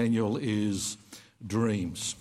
Daniel is dreams.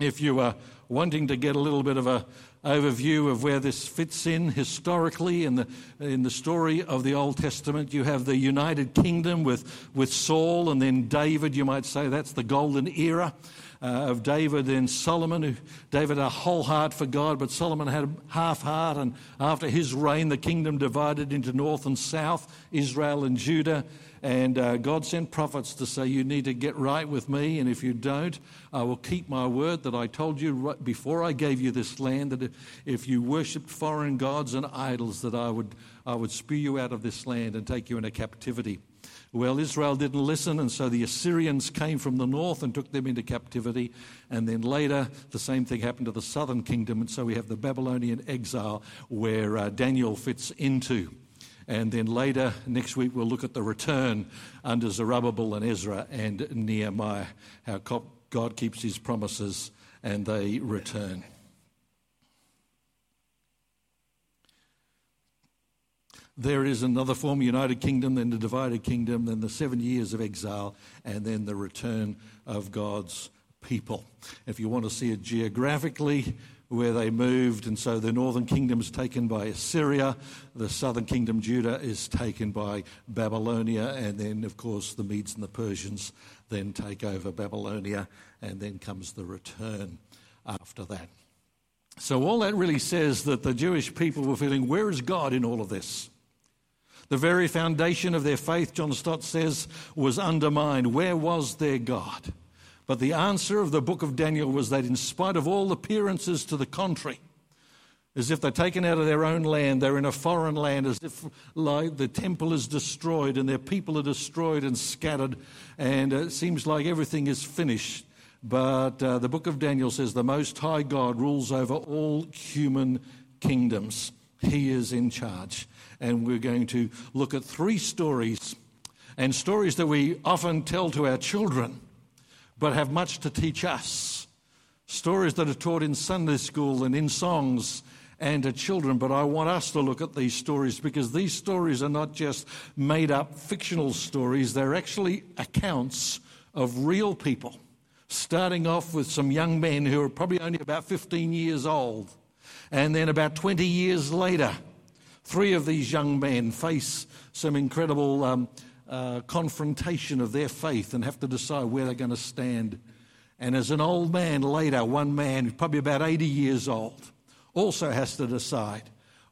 If you are wanting to get a little bit of a overview of where this fits in historically in the, in the story of the Old Testament. You have the United Kingdom with, with Saul and then David, you might say that's the golden era. Uh, of David and Solomon. Who, David had a whole heart for God, but Solomon had a half heart. And after his reign, the kingdom divided into north and south, Israel and Judah. And uh, God sent prophets to say, You need to get right with me, and if you don't, I will keep my word that I told you right before I gave you this land that if you worshipped foreign gods and idols, that I would, I would spew you out of this land and take you into captivity. Well, Israel didn't listen, and so the Assyrians came from the north and took them into captivity. And then later, the same thing happened to the southern kingdom, and so we have the Babylonian exile where uh, Daniel fits into. And then later, next week, we'll look at the return under Zerubbabel and Ezra and Nehemiah, how God keeps his promises and they return. There is another form, United Kingdom, then the divided kingdom, then the seven years of exile, and then the return of God's people. If you want to see it geographically, where they moved. And so the northern kingdom is taken by Assyria, the southern kingdom, Judah, is taken by Babylonia, and then, of course, the Medes and the Persians then take over Babylonia, and then comes the return after that. So, all that really says that the Jewish people were feeling, where is God in all of this? The very foundation of their faith, John Stott says, was undermined. Where was their God? But the answer of the book of Daniel was that, in spite of all appearances to the contrary, as if they're taken out of their own land, they're in a foreign land, as if like the temple is destroyed and their people are destroyed and scattered, and it seems like everything is finished. But uh, the book of Daniel says the Most High God rules over all human kingdoms. He is in charge. And we're going to look at three stories, and stories that we often tell to our children but have much to teach us. Stories that are taught in Sunday school and in songs and to children, but I want us to look at these stories because these stories are not just made up fictional stories, they're actually accounts of real people. Starting off with some young men who are probably only about 15 years old. And then about 20 years later, three of these young men face some incredible um, uh, confrontation of their faith and have to decide where they're going to stand. And as an old man later, one man, probably about 80 years old, also has to decide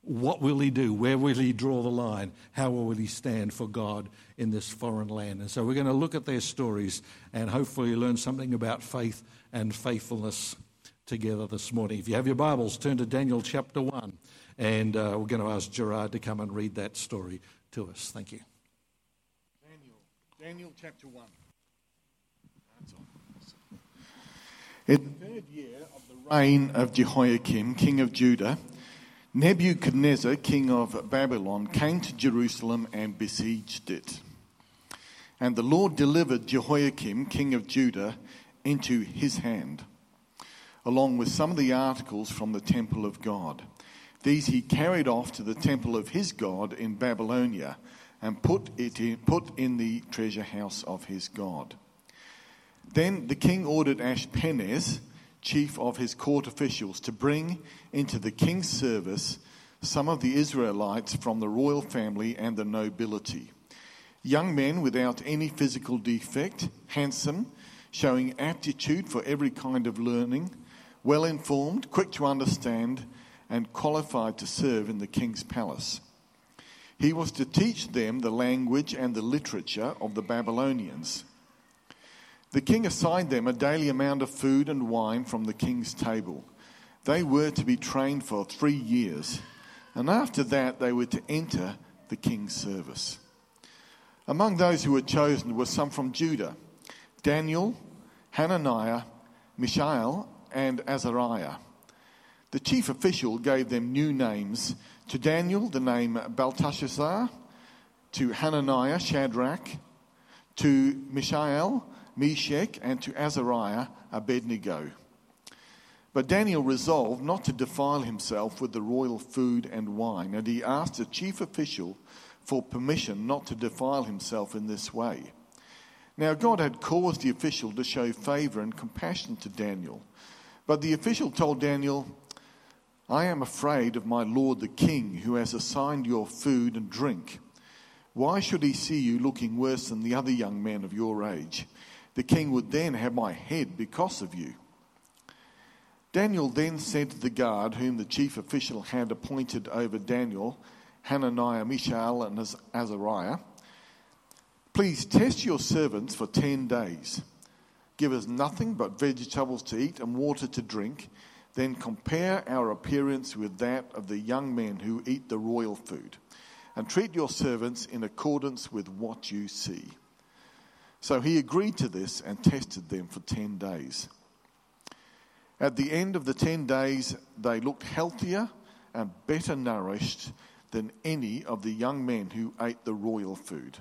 what will he do? Where will he draw the line? How will he stand for God in this foreign land? And so we're going to look at their stories and hopefully learn something about faith and faithfulness together this morning. If you have your Bibles, turn to Daniel chapter 1, and uh, we're going to ask Gerard to come and read that story to us. Thank you. Daniel chapter 1. In the third year of the reign of Jehoiakim, king of Judah, Nebuchadnezzar, king of Babylon, came to Jerusalem and besieged it. And the Lord delivered Jehoiakim, king of Judah, into his hand, along with some of the articles from the temple of God. These he carried off to the temple of his God in Babylonia and put it in, put in the treasure house of his God. Then the king ordered Ashpenaz, chief of his court officials, to bring into the king's service some of the Israelites from the royal family and the nobility. Young men without any physical defect, handsome, showing aptitude for every kind of learning, well informed, quick to understand, and qualified to serve in the king's palace. He was to teach them the language and the literature of the Babylonians. The king assigned them a daily amount of food and wine from the king's table. They were to be trained for three years, and after that, they were to enter the king's service. Among those who were chosen were some from Judah Daniel, Hananiah, Mishael, and Azariah. The chief official gave them new names to Daniel, the name Belteshazzar. To Hananiah, Shadrach. To Mishael, Meshach. And to Azariah, Abednego. But Daniel resolved not to defile himself with the royal food and wine, and he asked the chief official for permission not to defile himself in this way. Now, God had caused the official to show favor and compassion to Daniel. But the official told Daniel, I am afraid of my lord the king, who has assigned your food and drink. Why should he see you looking worse than the other young men of your age? The king would then have my head because of you. Daniel then said to the guard, whom the chief official had appointed over Daniel, Hananiah, Mishael, and Azariah, Please test your servants for 10 days. Give us nothing but vegetables to eat and water to drink. Then compare our appearance with that of the young men who eat the royal food. And treat your servants in accordance with what you see. So he agreed to this and tested them for 10 days. At the end of the 10 days, they looked healthier and better nourished than any of the young men who ate the royal food.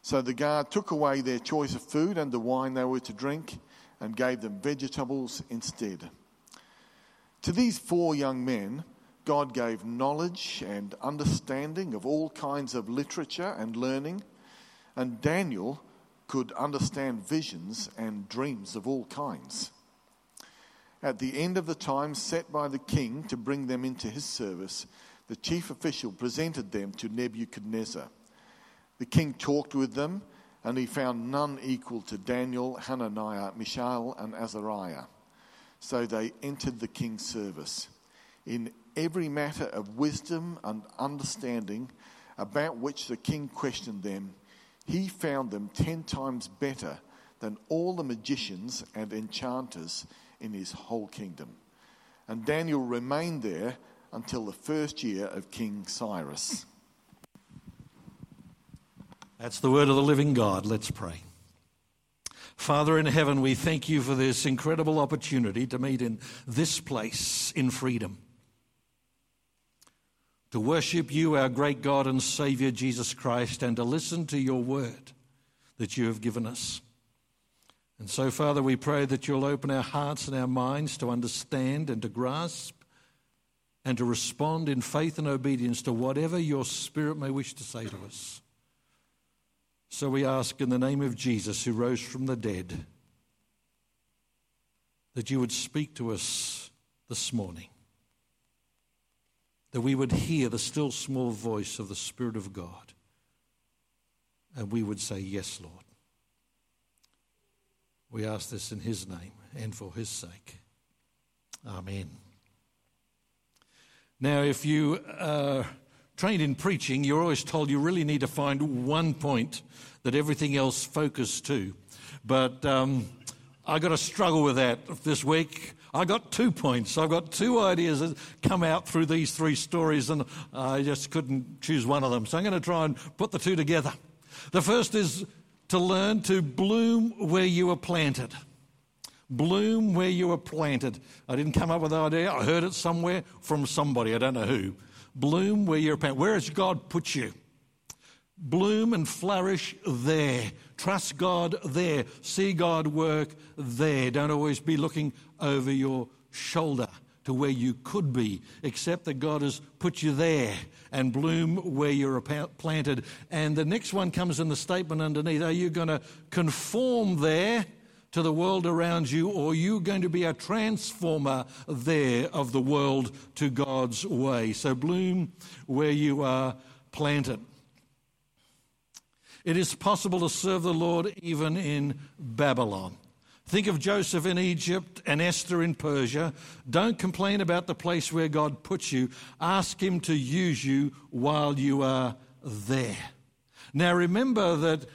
So the guard took away their choice of food and the wine they were to drink and gave them vegetables instead. To these four young men, God gave knowledge and understanding of all kinds of literature and learning, and Daniel could understand visions and dreams of all kinds. At the end of the time set by the king to bring them into his service, the chief official presented them to Nebuchadnezzar. The king talked with them, and he found none equal to Daniel, Hananiah, Mishael, and Azariah. So they entered the king's service. In every matter of wisdom and understanding about which the king questioned them, he found them ten times better than all the magicians and enchanters in his whole kingdom. And Daniel remained there until the first year of King Cyrus. That's the word of the living God. Let's pray. Father in heaven, we thank you for this incredible opportunity to meet in this place in freedom. To worship you, our great God and Savior Jesus Christ, and to listen to your word that you have given us. And so, Father, we pray that you'll open our hearts and our minds to understand and to grasp and to respond in faith and obedience to whatever your Spirit may wish to say to us. So we ask in the name of Jesus, who rose from the dead, that you would speak to us this morning, that we would hear the still small voice of the Spirit of God, and we would say, Yes, Lord. We ask this in His name and for His sake. Amen. Now, if you. Uh, trained in preaching, you're always told you really need to find one point that everything else focuses to. But um, I got to struggle with that this week. I got two points. I've got two ideas that come out through these three stories, and I just couldn't choose one of them. So I'm going to try and put the two together. The first is to learn to bloom where you were planted. Bloom where you were planted. I didn't come up with the idea. I heard it somewhere from somebody. I don't know who. Bloom where you're planted. Where has God put you? Bloom and flourish there. Trust God there. See God work there. Don't always be looking over your shoulder to where you could be, except that God has put you there and bloom where you're planted. And the next one comes in the statement underneath Are you going to conform there? To the world around you, or you're going to be a transformer there of the world to God's way. So bloom where you are planted. It is possible to serve the Lord even in Babylon. Think of Joseph in Egypt and Esther in Persia. Don't complain about the place where God puts you. Ask Him to use you while you are there. Now remember that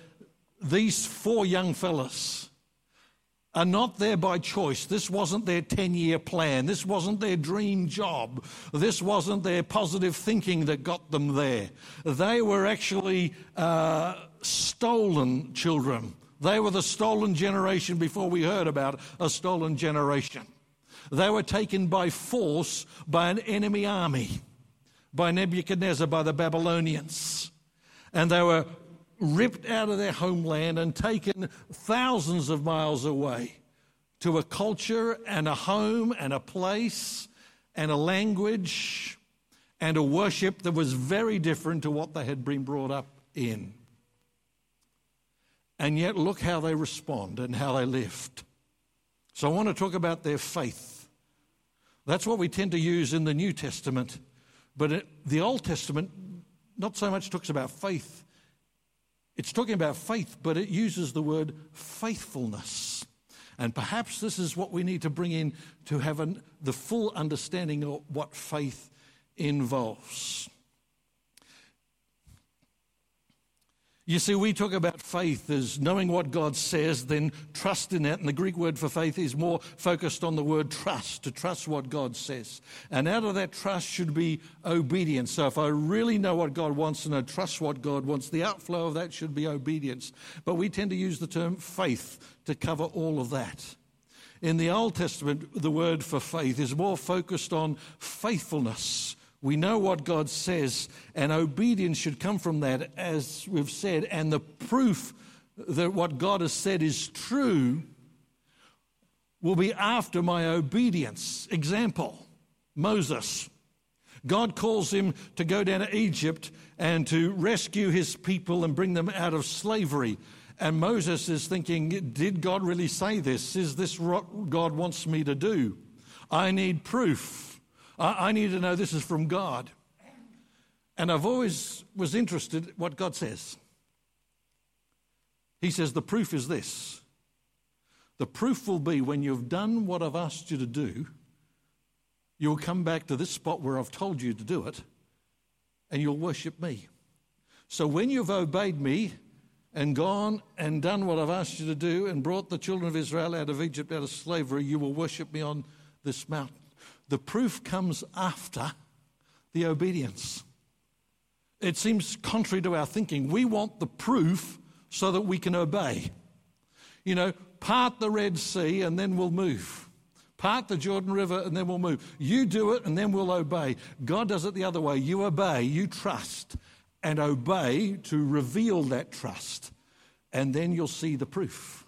these four young fellas, are not there by choice. This wasn't their 10 year plan. This wasn't their dream job. This wasn't their positive thinking that got them there. They were actually uh, stolen children. They were the stolen generation before we heard about a stolen generation. They were taken by force by an enemy army, by Nebuchadnezzar, by the Babylonians. And they were ripped out of their homeland and taken thousands of miles away to a culture and a home and a place and a language and a worship that was very different to what they had been brought up in. And yet, look how they respond and how they lived. So, I want to talk about their faith. That's what we tend to use in the New Testament. But the Old Testament not so much talks about faith, it's talking about faith, but it uses the word faithfulness. And perhaps this is what we need to bring in to have an, the full understanding of what faith involves. You see, we talk about faith as knowing what God says, then trust in that. And the Greek word for faith is more focused on the word trust, to trust what God says. And out of that trust should be obedience. So if I really know what God wants and I trust what God wants, the outflow of that should be obedience. But we tend to use the term faith to cover all of that. In the Old Testament, the word for faith is more focused on faithfulness we know what God says, and obedience should come from that, as we've said. And the proof that what God has said is true will be after my obedience. Example Moses. God calls him to go down to Egypt and to rescue his people and bring them out of slavery. And Moses is thinking, Did God really say this? Is this what God wants me to do? I need proof. I, I need to know this is from God. And I've always was interested what God says. He says, the proof is this. The proof will be when you've done what I've asked you to do, you'll come back to this spot where I've told you to do it, and you'll worship me. So when you've obeyed me and gone and done what I've asked you to do and brought the children of Israel out of Egypt, out of slavery, you will worship me on this mountain. The proof comes after the obedience. It seems contrary to our thinking. We want the proof so that we can obey. You know, part the Red Sea and then we'll move. Part the Jordan River and then we'll move. You do it and then we'll obey. God does it the other way. You obey, you trust, and obey to reveal that trust. And then you'll see the proof.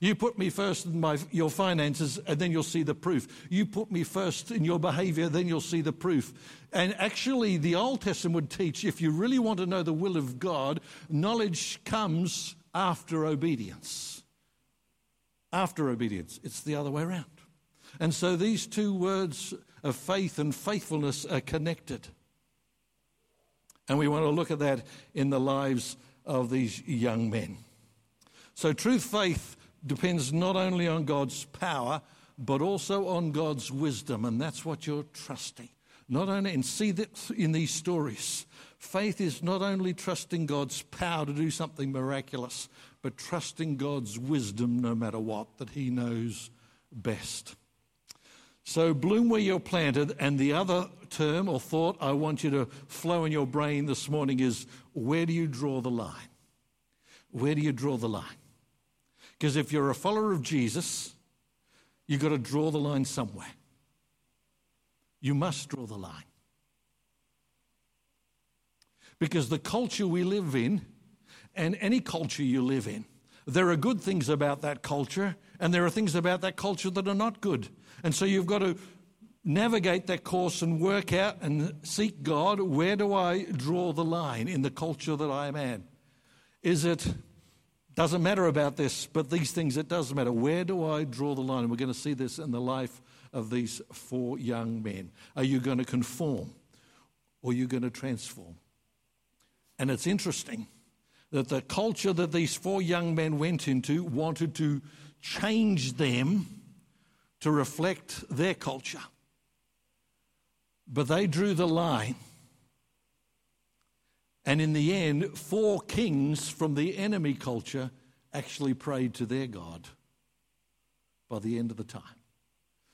You put me first in my, your finances, and then you'll see the proof. You put me first in your behavior, then you'll see the proof. And actually, the Old Testament would teach if you really want to know the will of God, knowledge comes after obedience. After obedience. It's the other way around. And so these two words of faith and faithfulness are connected. And we want to look at that in the lives of these young men. So, truth, faith, depends not only on God's power, but also on God's wisdom, and that's what you're trusting. Not only, and see that in these stories, faith is not only trusting God's power to do something miraculous, but trusting God's wisdom no matter what, that He knows best. So, bloom where you're planted, and the other term or thought I want you to flow in your brain this morning is where do you draw the line? Where do you draw the line? Because if you're a follower of Jesus, you've got to draw the line somewhere. You must draw the line. Because the culture we live in, and any culture you live in, there are good things about that culture, and there are things about that culture that are not good. And so you've got to navigate that course and work out and seek God where do I draw the line in the culture that I am in? Is it doesn't matter about this, but these things, it does matter. Where do I draw the line? And we're going to see this in the life of these four young men. Are you going to conform or are you going to transform? And it's interesting that the culture that these four young men went into wanted to change them to reflect their culture. But they drew the line and in the end, four kings from the enemy culture actually prayed to their God by the end of the time.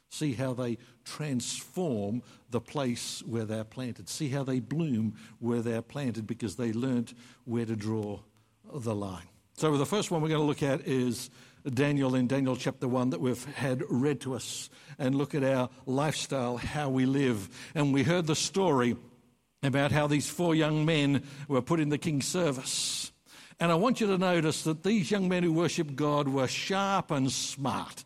See how they transform the place where they're planted. See how they bloom where they're planted because they learnt where to draw the line. So, the first one we're going to look at is Daniel in Daniel chapter 1 that we've had read to us and look at our lifestyle, how we live. And we heard the story about how these four young men were put in the king's service. And I want you to notice that these young men who worship God were sharp and smart.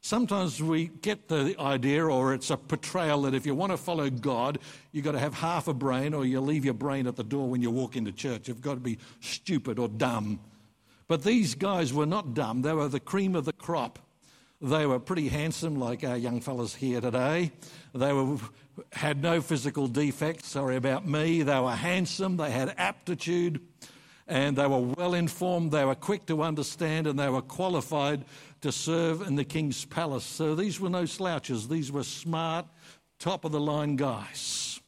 Sometimes we get the idea, or it's a portrayal, that if you want to follow God, you've got to have half a brain, or you leave your brain at the door when you walk into church. You've got to be stupid or dumb. But these guys were not dumb, they were the cream of the crop. They were pretty handsome, like our young fellas here today. They were, had no physical defects, sorry about me. They were handsome, they had aptitude, and they were well informed, they were quick to understand, and they were qualified to serve in the king's palace. So these were no slouches, these were smart, top of the line guys.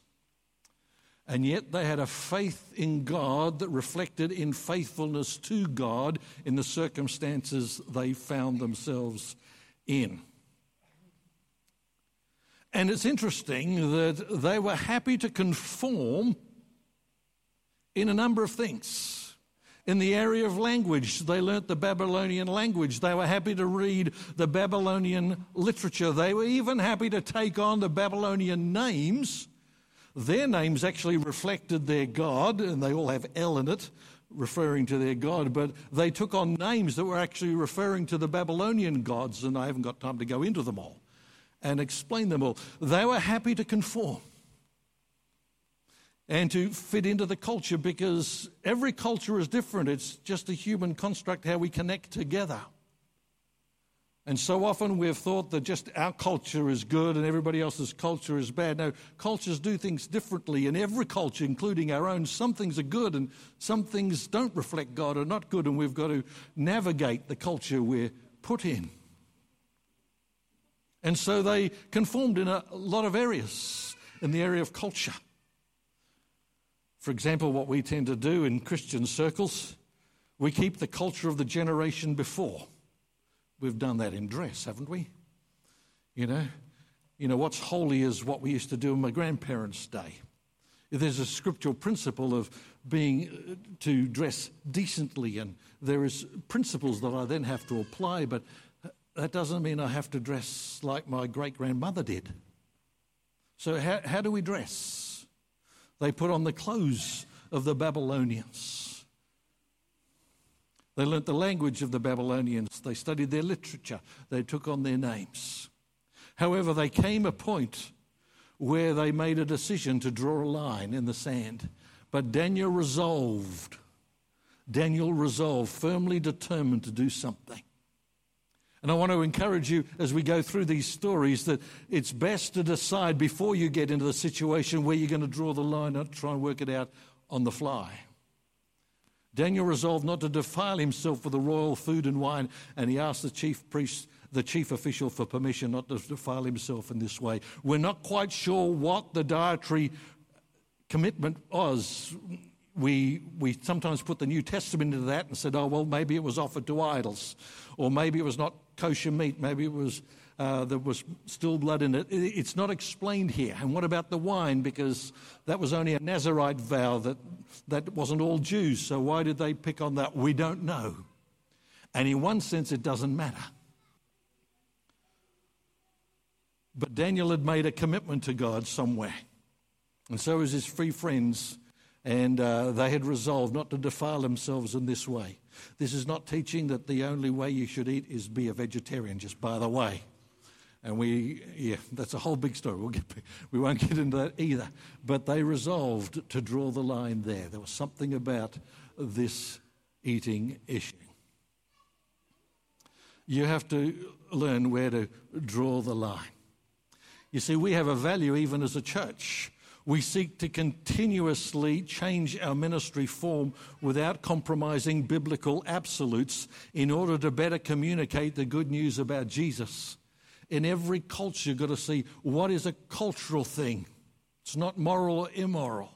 And yet they had a faith in God that reflected in faithfulness to God in the circumstances they found themselves in. And it's interesting that they were happy to conform in a number of things. In the area of language, they learnt the Babylonian language. They were happy to read the Babylonian literature. They were even happy to take on the Babylonian names their names actually reflected their God, and they all have L in it, referring to their God, but they took on names that were actually referring to the Babylonian gods, and I haven't got time to go into them all and explain them all. They were happy to conform and to fit into the culture because every culture is different. It's just a human construct how we connect together. And so often we've thought that just our culture is good and everybody else's culture is bad. No, cultures do things differently. In every culture, including our own, some things are good and some things don't reflect God or not good, and we've got to navigate the culture we're put in. And so they conformed in a lot of areas in the area of culture. For example, what we tend to do in Christian circles, we keep the culture of the generation before. We've done that in dress, haven't we? You know, you know what's holy is what we used to do in my grandparents' day. There's a scriptural principle of being uh, to dress decently, and there is principles that I then have to apply, but that doesn't mean I have to dress like my great grandmother did. So, how, how do we dress? They put on the clothes of the Babylonians. They learnt the language of the Babylonians. They studied their literature. They took on their names. However, they came a point where they made a decision to draw a line in the sand. But Daniel resolved, Daniel resolved, firmly determined to do something. And I want to encourage you as we go through these stories that it's best to decide before you get into the situation where you're going to draw the line, not try and work it out on the fly. Daniel resolved not to defile himself with the royal food and wine, and he asked the chief priest, the chief official, for permission not to defile himself in this way. We're not quite sure what the dietary commitment was. We, we sometimes put the New Testament into that and said, oh, well, maybe it was offered to idols, or maybe it was not kosher meat, maybe it was uh, there was still blood in it. It's not explained here. And what about the wine? Because that was only a Nazarite vow that, that wasn't all Jews. So why did they pick on that? We don't know. And in one sense, it doesn't matter. But Daniel had made a commitment to God somewhere. And so was his three friends. And uh, they had resolved not to defile themselves in this way. This is not teaching that the only way you should eat is be a vegetarian, just by the way. And we, yeah, that's a whole big story. We'll get, we won't get into that either. But they resolved to draw the line there. There was something about this eating issue. You have to learn where to draw the line. You see, we have a value even as a church. We seek to continuously change our ministry form without compromising biblical absolutes in order to better communicate the good news about Jesus in every culture, you've got to see what is a cultural thing. It's not moral or immoral.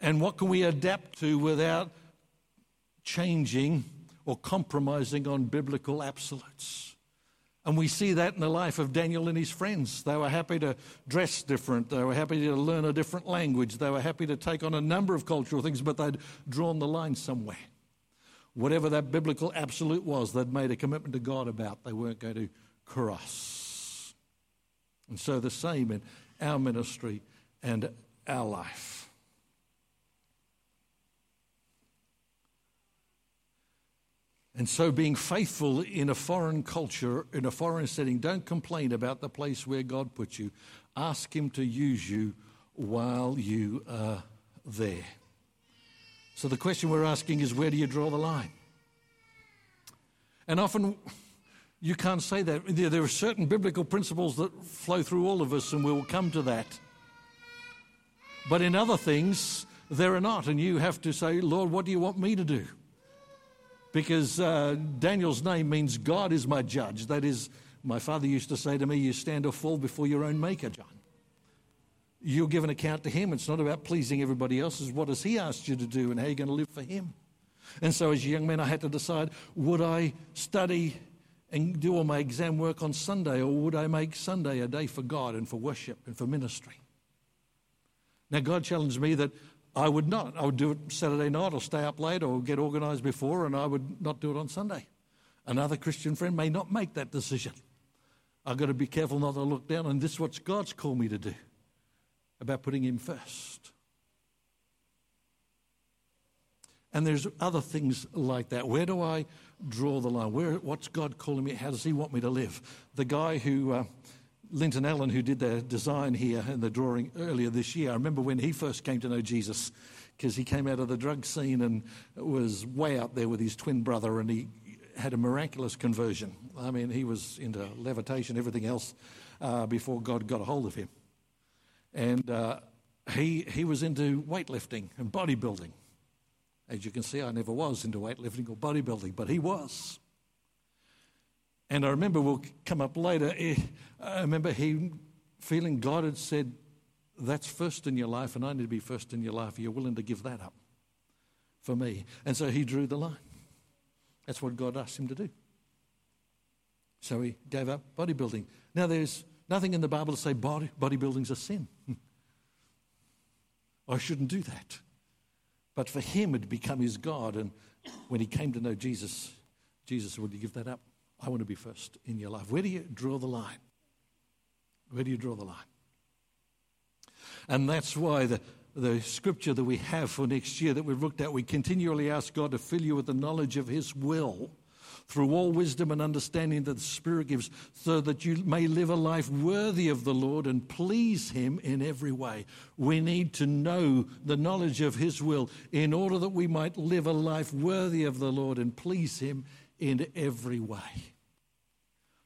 And what can we adapt to without changing or compromising on biblical absolutes? And we see that in the life of Daniel and his friends. They were happy to dress different. They were happy to learn a different language. They were happy to take on a number of cultural things, but they'd drawn the line somewhere whatever that biblical absolute was, they'd made a commitment to God about, they weren't going to cross. And so the same in our ministry and our life. And so, being faithful in a foreign culture, in a foreign setting, don't complain about the place where God put you. Ask Him to use you while you are there. So the question we're asking is where do you draw the line? And often you can't say that. There are certain biblical principles that flow through all of us, and we will come to that. But in other things, there are not. And you have to say, Lord, what do you want me to do? Because uh, Daniel's name means God is my judge. That is, my father used to say to me, You stand or fall before your own maker, John. You'll give an account to him. It's not about pleasing everybody else. It's what has he asked you to do and how you're going to live for him. And so, as a young man, I had to decide would I study and do all my exam work on Sunday, or would I make Sunday a day for God and for worship and for ministry? Now, God challenged me that I would not. I would do it Saturday night or stay up late or get organized before, and I would not do it on Sunday. Another Christian friend may not make that decision. I've got to be careful not to look down, and this is what God's called me to do about putting Him first. And there's other things like that. Where do I draw the line? Where, what's God calling me? How does He want me to live? The guy who, uh, Linton Allen, who did the design here and the drawing earlier this year, I remember when he first came to know Jesus because he came out of the drug scene and was way out there with his twin brother and he had a miraculous conversion. I mean, he was into levitation, everything else, uh, before God got a hold of him. And uh, he, he was into weightlifting and bodybuilding. As you can see, I never was into weightlifting or bodybuilding, but he was. And I remember we'll come up later. Eh, I remember he feeling God had said, That's first in your life, and I need to be first in your life. Are you willing to give that up for me? And so he drew the line. That's what God asked him to do. So he gave up bodybuilding. Now, there's nothing in the Bible to say body, bodybuilding's a sin. I shouldn't do that. But for him, it had become his God. And when he came to know Jesus, Jesus, would you give that up? I want to be first in your life. Where do you draw the line? Where do you draw the line? And that's why the, the scripture that we have for next year that we've looked at, we continually ask God to fill you with the knowledge of His will through all wisdom and understanding that the Spirit gives, so that you may live a life worthy of the Lord and please Him in every way. We need to know the knowledge of His will in order that we might live a life worthy of the Lord and please Him in every way.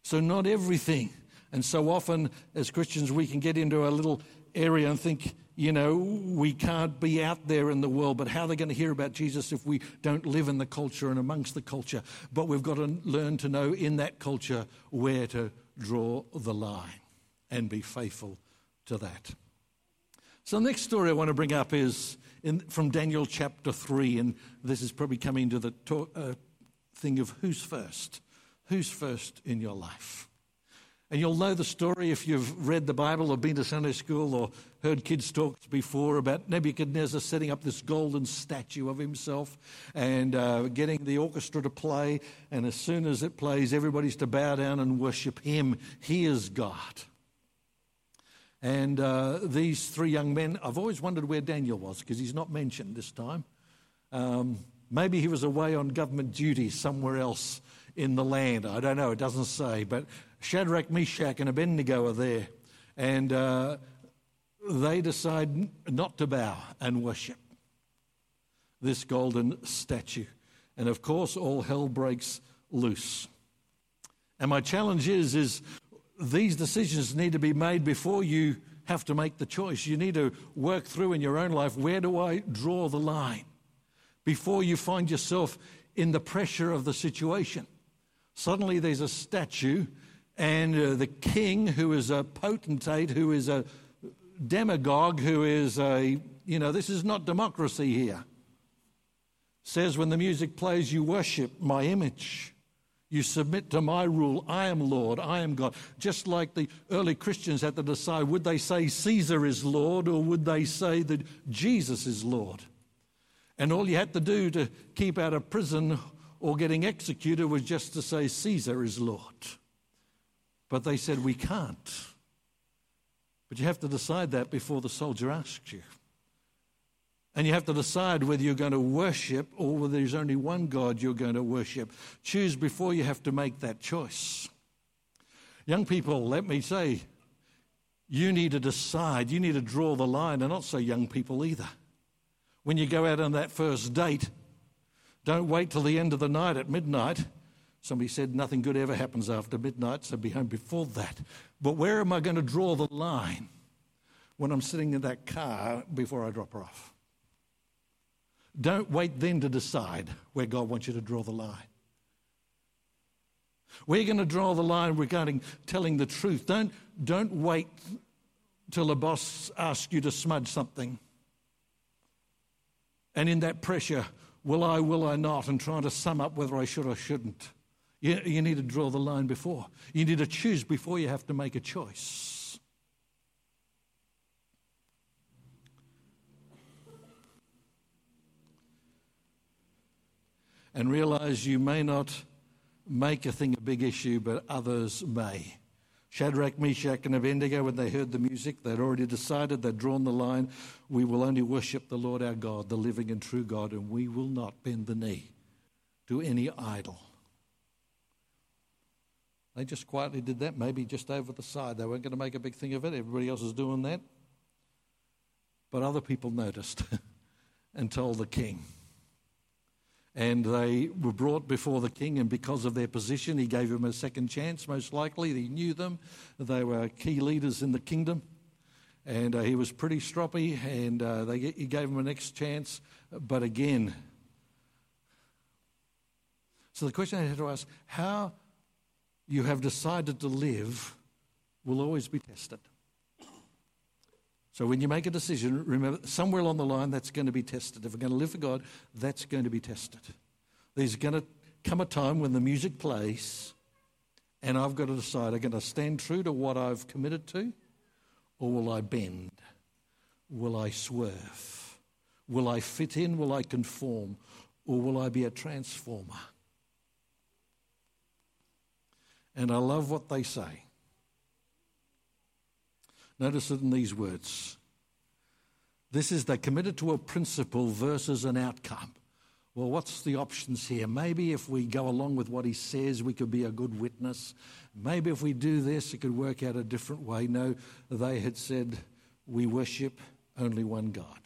So, not everything. And so often, as Christians, we can get into a little area and think, you know, we can't be out there in the world, but how are they going to hear about Jesus if we don't live in the culture and amongst the culture? But we've got to learn to know in that culture where to draw the line and be faithful to that. So, the next story I want to bring up is in, from Daniel chapter 3, and this is probably coming to the talk, uh, thing of who's first. Who's first in your life? And you'll know the story if you've read the Bible or been to Sunday school or heard kids talk before about Nebuchadnezzar setting up this golden statue of himself and uh, getting the orchestra to play. And as soon as it plays, everybody's to bow down and worship him. He is God. And uh, these three young men, I've always wondered where Daniel was because he's not mentioned this time. Um, maybe he was away on government duty somewhere else in the land. I don't know, it doesn't say. But Shadrach, Meshach, and Abednego are there. And uh, they decide not to bow and worship this golden statue. And of course, all hell breaks loose. And my challenge is, is these decisions need to be made before you have to make the choice. You need to work through in your own life where do I draw the line before you find yourself in the pressure of the situation. Suddenly there's a statue and uh, the king, who is a potentate, who is a demagogue, who is a, you know, this is not democracy here, says, When the music plays, you worship my image. You submit to my rule. I am Lord. I am God. Just like the early Christians had to decide would they say Caesar is Lord or would they say that Jesus is Lord? And all you had to do to keep out of prison or getting executed was just to say Caesar is Lord. But they said, We can't. But you have to decide that before the soldier asks you. And you have to decide whether you're going to worship or whether there's only one God you're going to worship. Choose before you have to make that choice. Young people, let me say, you need to decide. You need to draw the line, and not so young people either. When you go out on that first date, don't wait till the end of the night at midnight. Somebody said nothing good ever happens after midnight, so be home before that. But where am I going to draw the line when I'm sitting in that car before I drop her off? Don't wait then to decide where God wants you to draw the line. We're going to draw the line regarding telling the truth. Don't, don't wait till a boss asks you to smudge something. And in that pressure, will I, will I not, and trying to sum up whether I should or shouldn't. You, you need to draw the line before. You need to choose before you have to make a choice. And realize you may not make a thing a big issue, but others may. Shadrach, Meshach, and Abednego, when they heard the music, they'd already decided, they'd drawn the line. We will only worship the Lord our God, the living and true God, and we will not bend the knee to any idol. They just quietly did that, maybe just over the side. They weren't going to make a big thing of it. Everybody else is doing that. But other people noticed and told the king. And they were brought before the king, and because of their position, he gave them a second chance, most likely. He knew them, they were key leaders in the kingdom. And uh, he was pretty stroppy, and uh, they, he gave them a next chance. But again, so the question I had to ask how you have decided to live will always be tested. So when you make a decision, remember somewhere along the line that's going to be tested. If we're going to live for God, that's going to be tested. There's going to come a time when the music plays, and I've got to decide: I'm going to stand true to what I've committed to, or will I bend? Will I swerve? Will I fit in? Will I conform? Or will I be a transformer? And I love what they say. Notice it in these words. This is they're committed to a principle versus an outcome. Well, what's the options here? Maybe if we go along with what he says, we could be a good witness. Maybe if we do this, it could work out a different way. No, they had said, we worship only one God.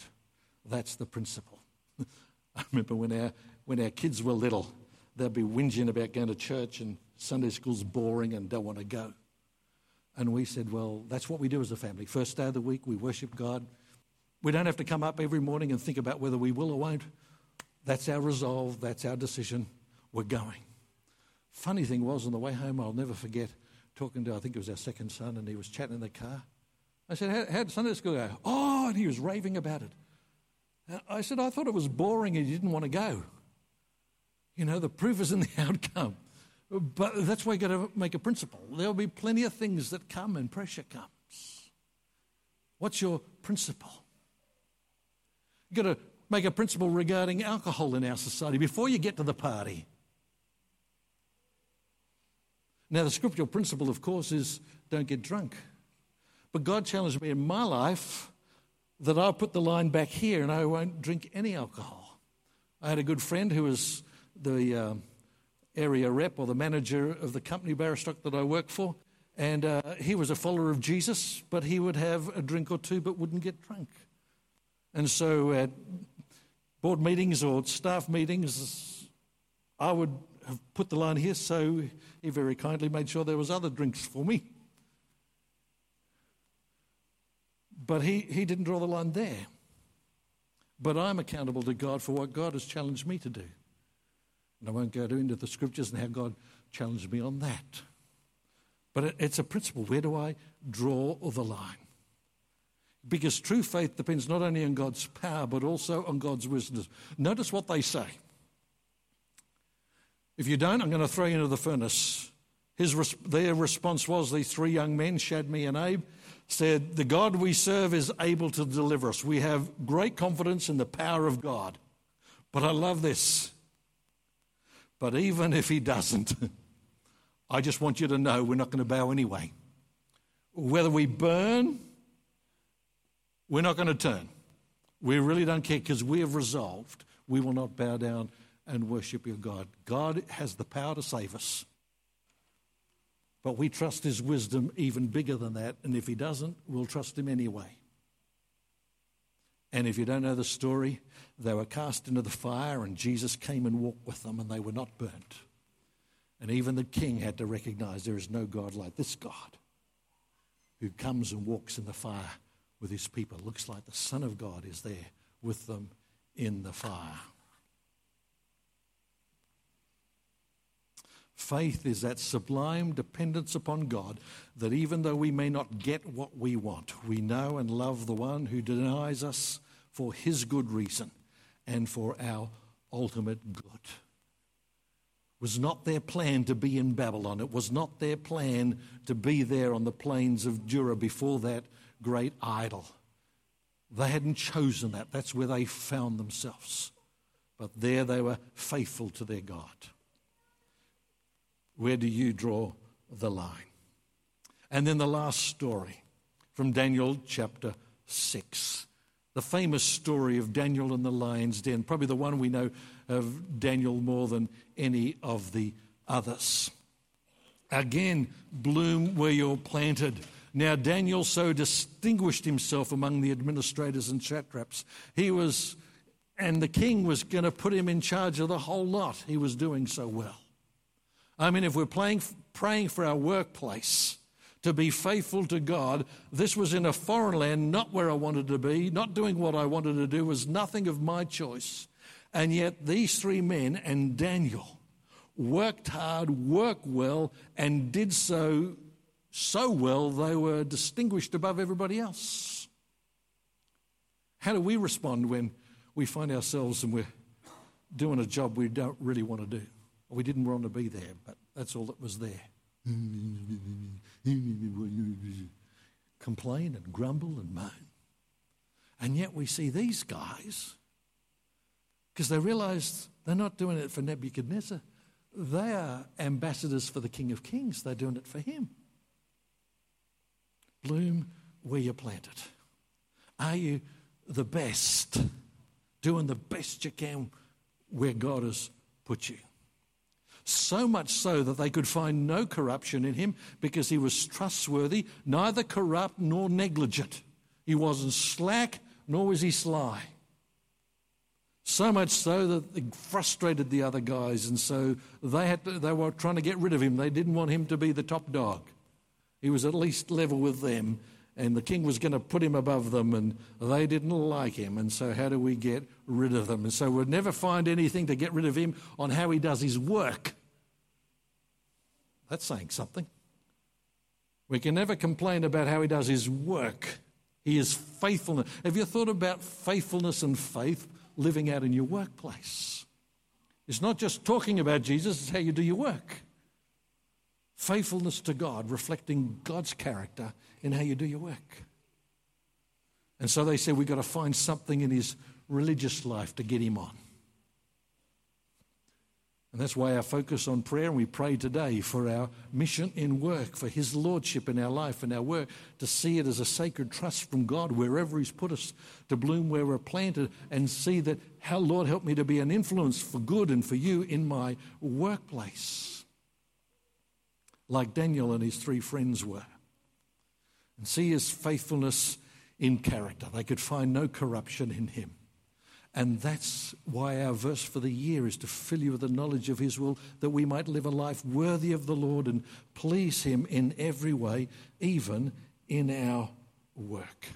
That's the principle. I remember when our, when our kids were little, they'd be whinging about going to church and Sunday school's boring and don't want to go. And we said, well, that's what we do as a family. First day of the week, we worship God. We don't have to come up every morning and think about whether we will or won't. That's our resolve, that's our decision. We're going. Funny thing was, on the way home, I'll never forget talking to, I think it was our second son, and he was chatting in the car. I said, How, How'd Sunday school go? Oh, and he was raving about it. I said, I thought it was boring and he didn't want to go. You know, the proof is in the outcome. But that's why you've got to make a principle. There'll be plenty of things that come and pressure comes. What's your principle? You've got to make a principle regarding alcohol in our society before you get to the party. Now, the scriptural principle, of course, is don't get drunk. But God challenged me in my life that I'll put the line back here and I won't drink any alcohol. I had a good friend who was the. Uh, area rep or the manager of the company Barristock that I work for. And uh, he was a follower of Jesus, but he would have a drink or two but wouldn't get drunk. And so at board meetings or staff meetings, I would have put the line here, so he very kindly made sure there was other drinks for me. But he, he didn't draw the line there. But I'm accountable to God for what God has challenged me to do. And I won't go into the scriptures and how God challenged me on that. But it's a principle. Where do I draw the line? Because true faith depends not only on God's power, but also on God's wisdom. Notice what they say. If you don't, I'm going to throw you into the furnace. His, their response was these three young men, Shadmi and Abe, said, The God we serve is able to deliver us. We have great confidence in the power of God. But I love this. But even if he doesn't, I just want you to know we're not going to bow anyway. Whether we burn, we're not going to turn. We really don't care because we have resolved we will not bow down and worship your God. God has the power to save us. But we trust his wisdom even bigger than that. And if he doesn't, we'll trust him anyway. And if you don't know the story, they were cast into the fire, and Jesus came and walked with them, and they were not burnt. And even the king had to recognize there is no God like this God who comes and walks in the fire with his people. Looks like the Son of God is there with them in the fire. Faith is that sublime dependence upon God that even though we may not get what we want, we know and love the one who denies us for his good reason and for our ultimate good. It was not their plan to be in Babylon. It was not their plan to be there on the plains of Dura before that great idol. They hadn't chosen that. That's where they found themselves. But there they were faithful to their God. Where do you draw the line? And then the last story from Daniel chapter 6. The famous story of Daniel in the lion's den, probably the one we know of Daniel more than any of the others. Again, bloom where you're planted. Now, Daniel so distinguished himself among the administrators and satraps. He was, and the king was going to put him in charge of the whole lot. He was doing so well. I mean, if we're playing, praying for our workplace to be faithful to God, this was in a foreign land, not where I wanted to be, not doing what I wanted to do, was nothing of my choice. And yet, these three men and Daniel worked hard, worked well, and did so so well they were distinguished above everybody else. How do we respond when we find ourselves and we're doing a job we don't really want to do? We didn't want to be there, but that's all that was there. Complain and grumble and moan. And yet we see these guys, because they realized they're not doing it for Nebuchadnezzar. They are ambassadors for the King of Kings. They're doing it for him. Bloom where you're planted. Are you the best? Doing the best you can where God has put you so much so that they could find no corruption in him because he was trustworthy, neither corrupt nor negligent. He wasn't slack, nor was he sly. So much so that it frustrated the other guys, and so they, had to, they were trying to get rid of him. They didn't want him to be the top dog. He was at least level with them, and the king was going to put him above them, and they didn't like him. And so, how do we get rid of them? And so, we'll never find anything to get rid of him on how he does his work. That's saying something. We can never complain about how he does his work. He is faithfulness. Have you thought about faithfulness and faith living out in your workplace? It's not just talking about Jesus, it's how you do your work. Faithfulness to God, reflecting God's character in how you do your work. And so they said we've got to find something in his religious life to get him on. And that's why our focus on prayer, and we pray today for our mission in work, for His Lordship in our life and our work, to see it as a sacred trust from God wherever He's put us, to bloom where we're planted, and see that, how, Lord, help me to be an influence for good and for you in my workplace. Like Daniel and his three friends were. And see His faithfulness in character. They could find no corruption in Him. And that's why our verse for the year is to fill you with the knowledge of His will, that we might live a life worthy of the Lord and please Him in every way, even in our work.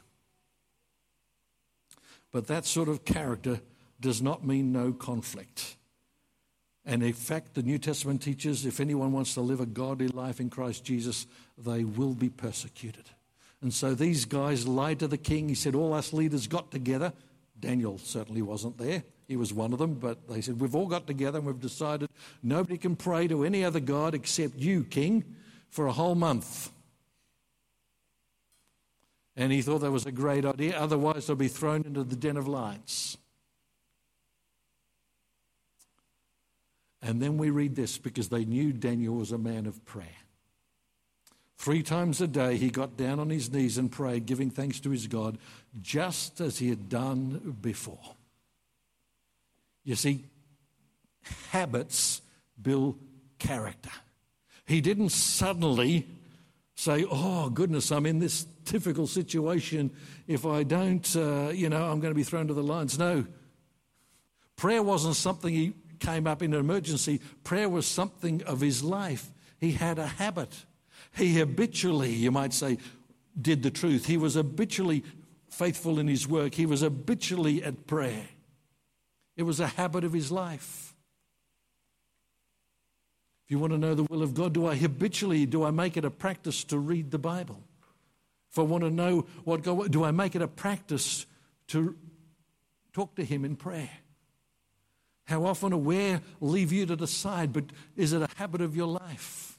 But that sort of character does not mean no conflict. And in fact, the New Testament teaches if anyone wants to live a godly life in Christ Jesus, they will be persecuted. And so these guys lied to the king. He said, All us leaders got together Daniel certainly wasn't there. He was one of them, but they said, We've all got together and we've decided nobody can pray to any other God except you, King, for a whole month. And he thought that was a great idea, otherwise, they'll be thrown into the den of lions. And then we read this because they knew Daniel was a man of prayer. Three times a day he got down on his knees and prayed, giving thanks to his God, just as he had done before. You see, habits build character. He didn't suddenly say, oh, goodness, I'm in this difficult situation. If I don't, uh, you know, I'm going to be thrown to the lions. No. Prayer wasn't something he came up in an emergency, prayer was something of his life. He had a habit. He habitually, you might say, did the truth. He was habitually faithful in his work. He was habitually at prayer. It was a habit of his life. If you want to know the will of God, do I habitually, do I make it a practice to read the Bible? If I want to know what God, do I make it a practice to talk to Him in prayer? How often or where leave you to decide, but is it a habit of your life?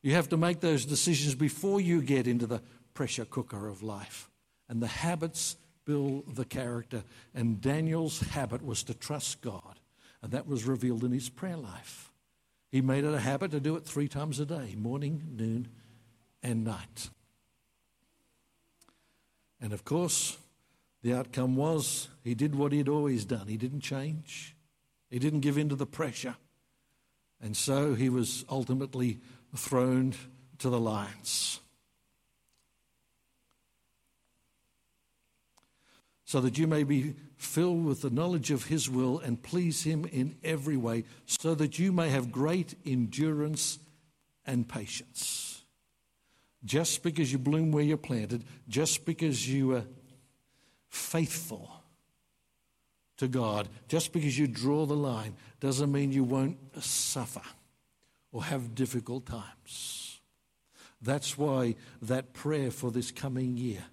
You have to make those decisions before you get into the pressure cooker of life. And the habits build the character. And Daniel's habit was to trust God. And that was revealed in his prayer life. He made it a habit to do it three times a day morning, noon, and night. And of course, the outcome was he did what he'd always done. He didn't change, he didn't give in to the pressure. And so he was ultimately thrown to the lions. So that you may be filled with the knowledge of his will and please him in every way, so that you may have great endurance and patience. Just because you bloom where you're planted, just because you are faithful to God, just because you draw the line, doesn't mean you won't suffer or have difficult times. That's why that prayer for this coming year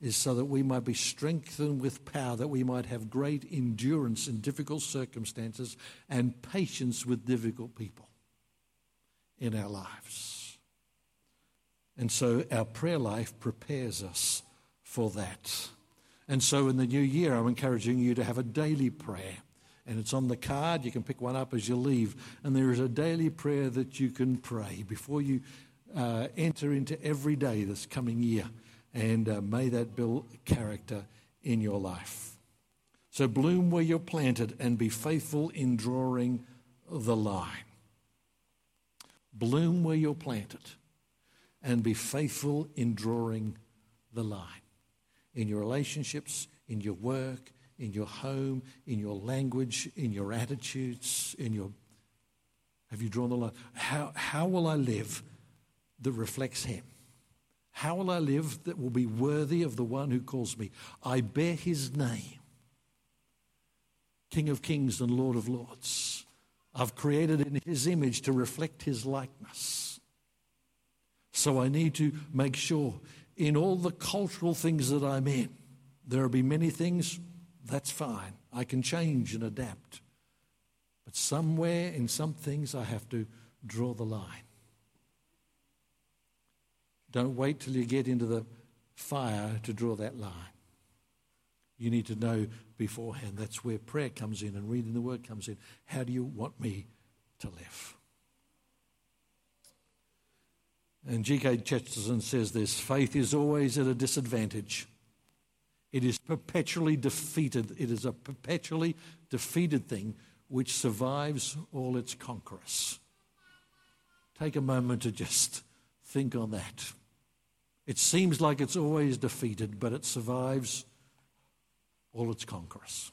is so that we might be strengthened with power, that we might have great endurance in difficult circumstances and patience with difficult people in our lives. And so our prayer life prepares us for that. And so in the new year, I'm encouraging you to have a daily prayer. And it's on the card. You can pick one up as you leave. And there is a daily prayer that you can pray before you uh, enter into every day this coming year. And uh, may that build character in your life. So bloom where you're planted and be faithful in drawing the line. Bloom where you're planted and be faithful in drawing the line in your relationships, in your work, in your home, in your language, in your attitudes, in your. Have you drawn the line? How, how will I live that reflects Him? How will I live that will be worthy of the one who calls me? I bear His name, King of kings and Lord of lords. I've created in His image to reflect His likeness. So I need to make sure in all the cultural things that I'm in. There will be many things, that's fine. I can change and adapt. But somewhere in some things, I have to draw the line. Don't wait till you get into the fire to draw that line. You need to know beforehand. That's where prayer comes in and reading the word comes in. How do you want me to live? And G.K. Chesterton says this faith is always at a disadvantage. It is perpetually defeated. It is a perpetually defeated thing which survives all its conquerors. Take a moment to just think on that. It seems like it's always defeated, but it survives all its conquerors.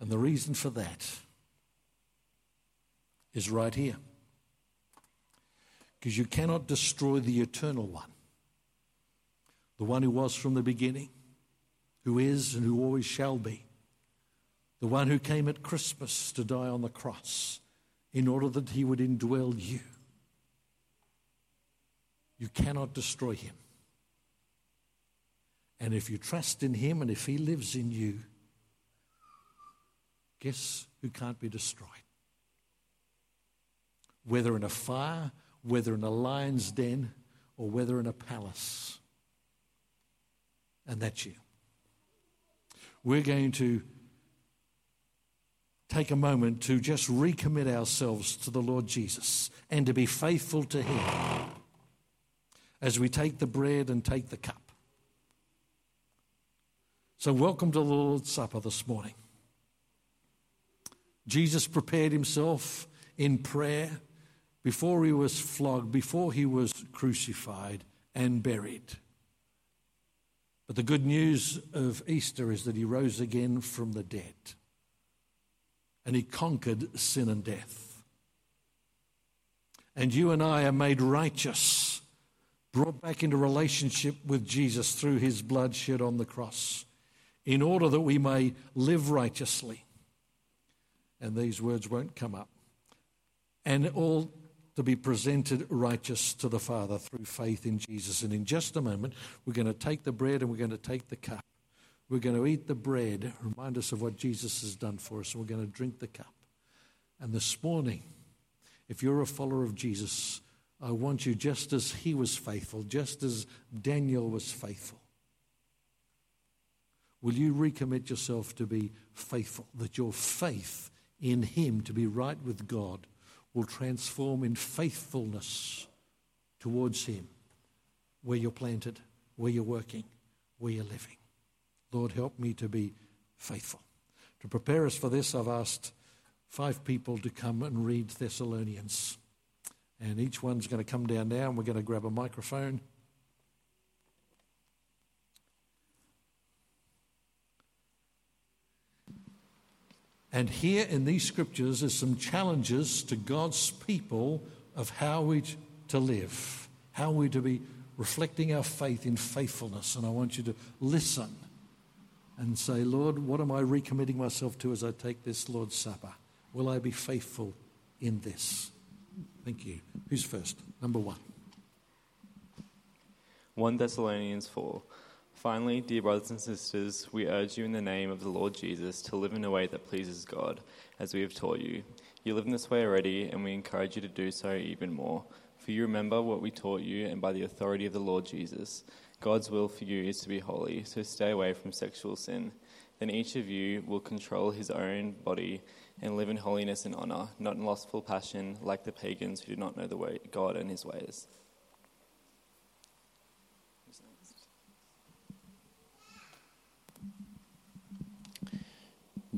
And the reason for that is right here. Because you cannot destroy the eternal one, the one who was from the beginning, who is and who always shall be, the one who came at Christmas to die on the cross in order that he would indwell you. You cannot destroy him. And if you trust in him and if he lives in you, guess who can't be destroyed? Whether in a fire, whether in a lion's den, or whether in a palace. And that's you. We're going to take a moment to just recommit ourselves to the Lord Jesus and to be faithful to Him as we take the bread and take the cup. So, welcome to the Lord's Supper this morning. Jesus prepared himself in prayer before he was flogged, before he was crucified and buried. But the good news of Easter is that he rose again from the dead and he conquered sin and death. And you and I are made righteous, brought back into relationship with Jesus through his blood shed on the cross, in order that we may live righteously. And these words won't come up. And all to be presented righteous to the Father through faith in Jesus. And in just a moment, we're going to take the bread and we're going to take the cup. We're going to eat the bread, remind us of what Jesus has done for us, and we're going to drink the cup. And this morning, if you're a follower of Jesus, I want you, just as he was faithful, just as Daniel was faithful, will you recommit yourself to be faithful, that your faith in him to be right with God will transform in faithfulness towards Him where you're planted, where you're working, where you're living. Lord, help me to be faithful. To prepare us for this, I've asked five people to come and read Thessalonians. And each one's going to come down now, and we're going to grab a microphone. And here in these scriptures is some challenges to God's people of how we to live, how we to be reflecting our faith in faithfulness. And I want you to listen and say, Lord, what am I recommitting myself to as I take this Lord's Supper? Will I be faithful in this? Thank you. Who's first? Number one. 1 Thessalonians 4. Finally, dear brothers and sisters, we urge you in the name of the Lord Jesus to live in a way that pleases God, as we have taught you. You live in this way already, and we encourage you to do so even more. For you remember what we taught you, and by the authority of the Lord Jesus. God's will for you is to be holy, so stay away from sexual sin. Then each of you will control his own body and live in holiness and honor, not in lustful passion like the pagans who do not know the way God and his ways.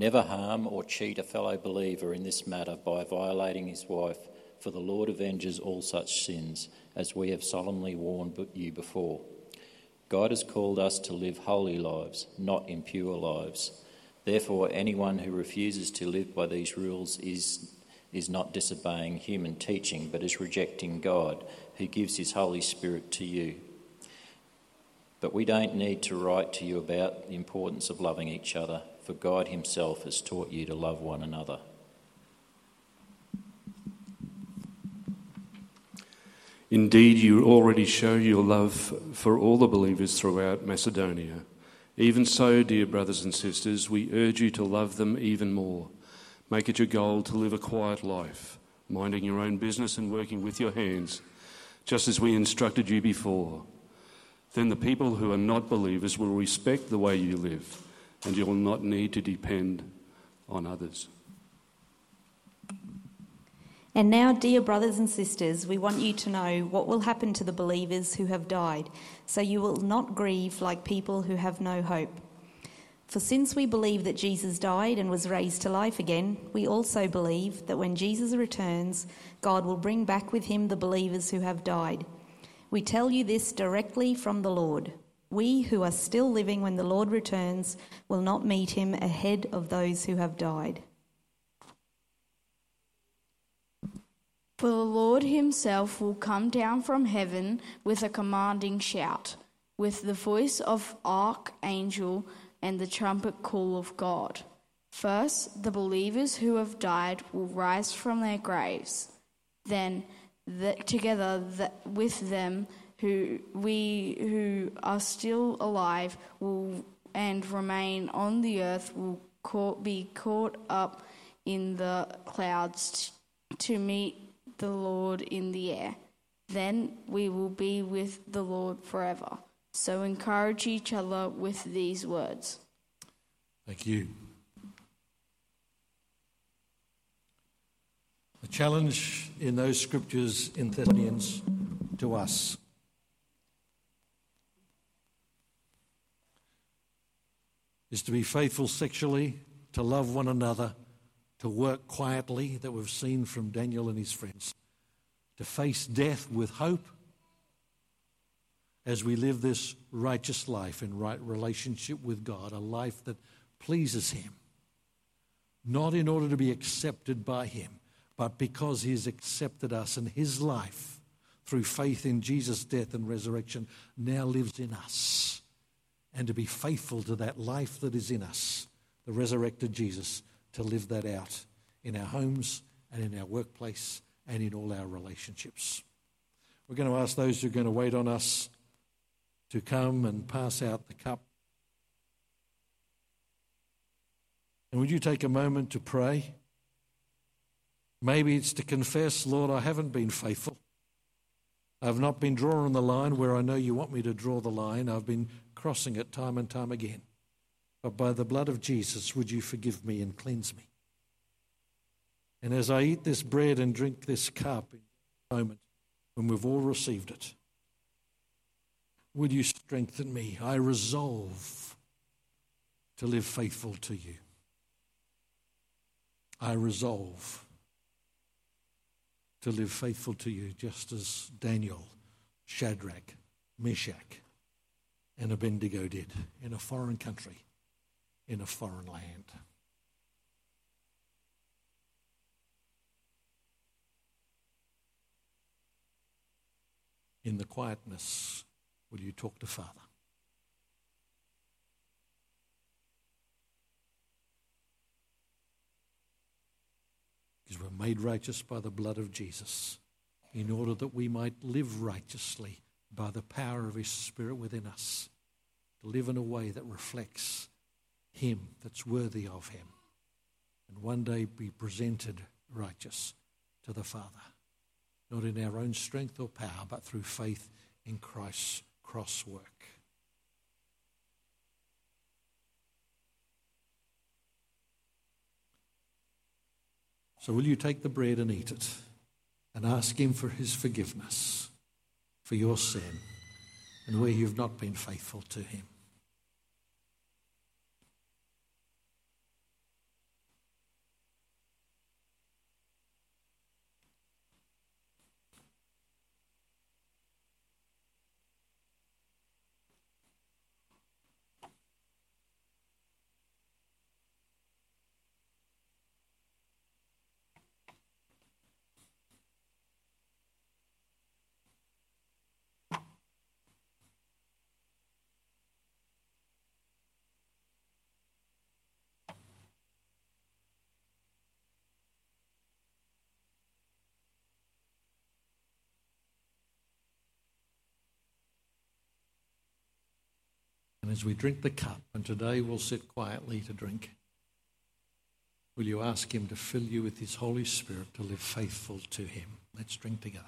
Never harm or cheat a fellow believer in this matter by violating his wife, for the Lord avenges all such sins, as we have solemnly warned you before. God has called us to live holy lives, not impure lives. Therefore, anyone who refuses to live by these rules is, is not disobeying human teaching, but is rejecting God, who gives his Holy Spirit to you. But we don't need to write to you about the importance of loving each other for God Himself has taught you to love one another. Indeed, you already show your love for all the believers throughout Macedonia. Even so, dear brothers and sisters, we urge you to love them even more. Make it your goal to live a quiet life, minding your own business and working with your hands, just as we instructed you before. Then the people who are not believers will respect the way you live and you will not need to depend on others. And now, dear brothers and sisters, we want you to know what will happen to the believers who have died, so you will not grieve like people who have no hope. For since we believe that Jesus died and was raised to life again, we also believe that when Jesus returns, God will bring back with him the believers who have died. We tell you this directly from the Lord. We who are still living when the Lord returns will not meet him ahead of those who have died. For the Lord himself will come down from heaven with a commanding shout, with the voice of archangel and the trumpet call of God. First, the believers who have died will rise from their graves. Then, the, together the, with them, who we who are still alive will and remain on the earth will caught, be caught up in the clouds to meet the Lord in the air. Then we will be with the Lord forever. So encourage each other with these words. Thank you. The challenge in those scriptures in Thessalonians to us is to be faithful sexually, to love one another, to work quietly that we've seen from Daniel and his friends, to face death with hope as we live this righteous life in right relationship with God, a life that pleases Him, not in order to be accepted by Him, but because He has accepted us and His life through faith in Jesus' death and resurrection now lives in us. And to be faithful to that life that is in us, the resurrected Jesus, to live that out in our homes and in our workplace and in all our relationships. We're going to ask those who are going to wait on us to come and pass out the cup. And would you take a moment to pray? Maybe it's to confess, Lord, I haven't been faithful. I've not been drawing the line where I know you want me to draw the line. I've been crossing it time and time again. But by the blood of Jesus, would you forgive me and cleanse me? And as I eat this bread and drink this cup in a moment when we've all received it, would you strengthen me? I resolve to live faithful to you. I resolve to live faithful to you, just as Daniel, Shadrach, Meshach, and Abednego did in a foreign country, in a foreign land. In the quietness Will you talk to Father? Because we're made righteous by the blood of Jesus in order that we might live righteously by the power of His Spirit within us, to live in a way that reflects Him, that's worthy of Him, and one day be presented righteous to the Father, not in our own strength or power, but through faith in Christ's cross work. So, will you take the bread and eat it and ask Him for His forgiveness for your sin and where you've not been faithful to Him? As we drink the cup, and today we'll sit quietly to drink, will you ask Him to fill you with His Holy Spirit to live faithful to Him? Let's drink together.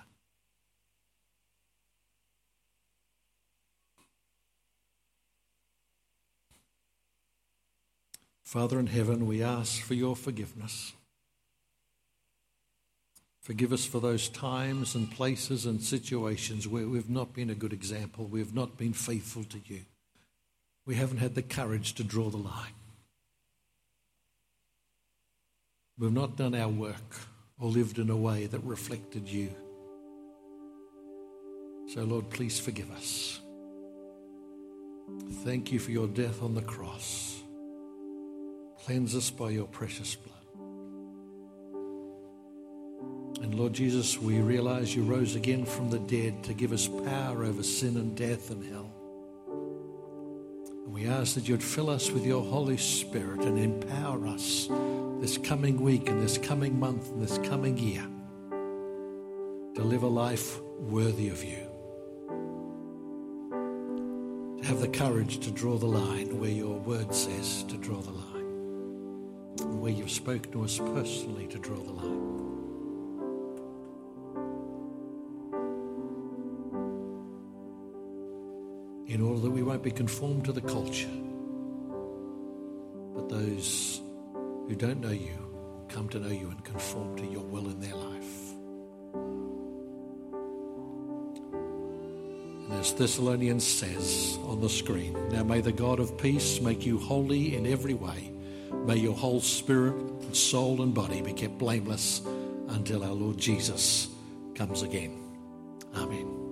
Father in heaven, we ask for your forgiveness. Forgive us for those times and places and situations where we've not been a good example, we've not been faithful to you we haven't had the courage to draw the line. We've not done our work or lived in a way that reflected you. So, Lord, please forgive us. Thank you for your death on the cross. Cleanse us by your precious blood. And Lord Jesus, we realize you rose again from the dead to give us power over sin and death and hell. We ask that you'd fill us with your Holy Spirit and empower us this coming week and this coming month and this coming year to live a life worthy of you. To have the courage to draw the line where your word says to draw the line, and where you've spoken to us personally to draw the line. In order that we won't be conformed to the culture, but those who don't know you come to know you and conform to your will in their life. And as Thessalonians says on the screen, now may the God of peace make you holy in every way, May your whole spirit, and soul, and body be kept blameless until our Lord Jesus comes again. Amen.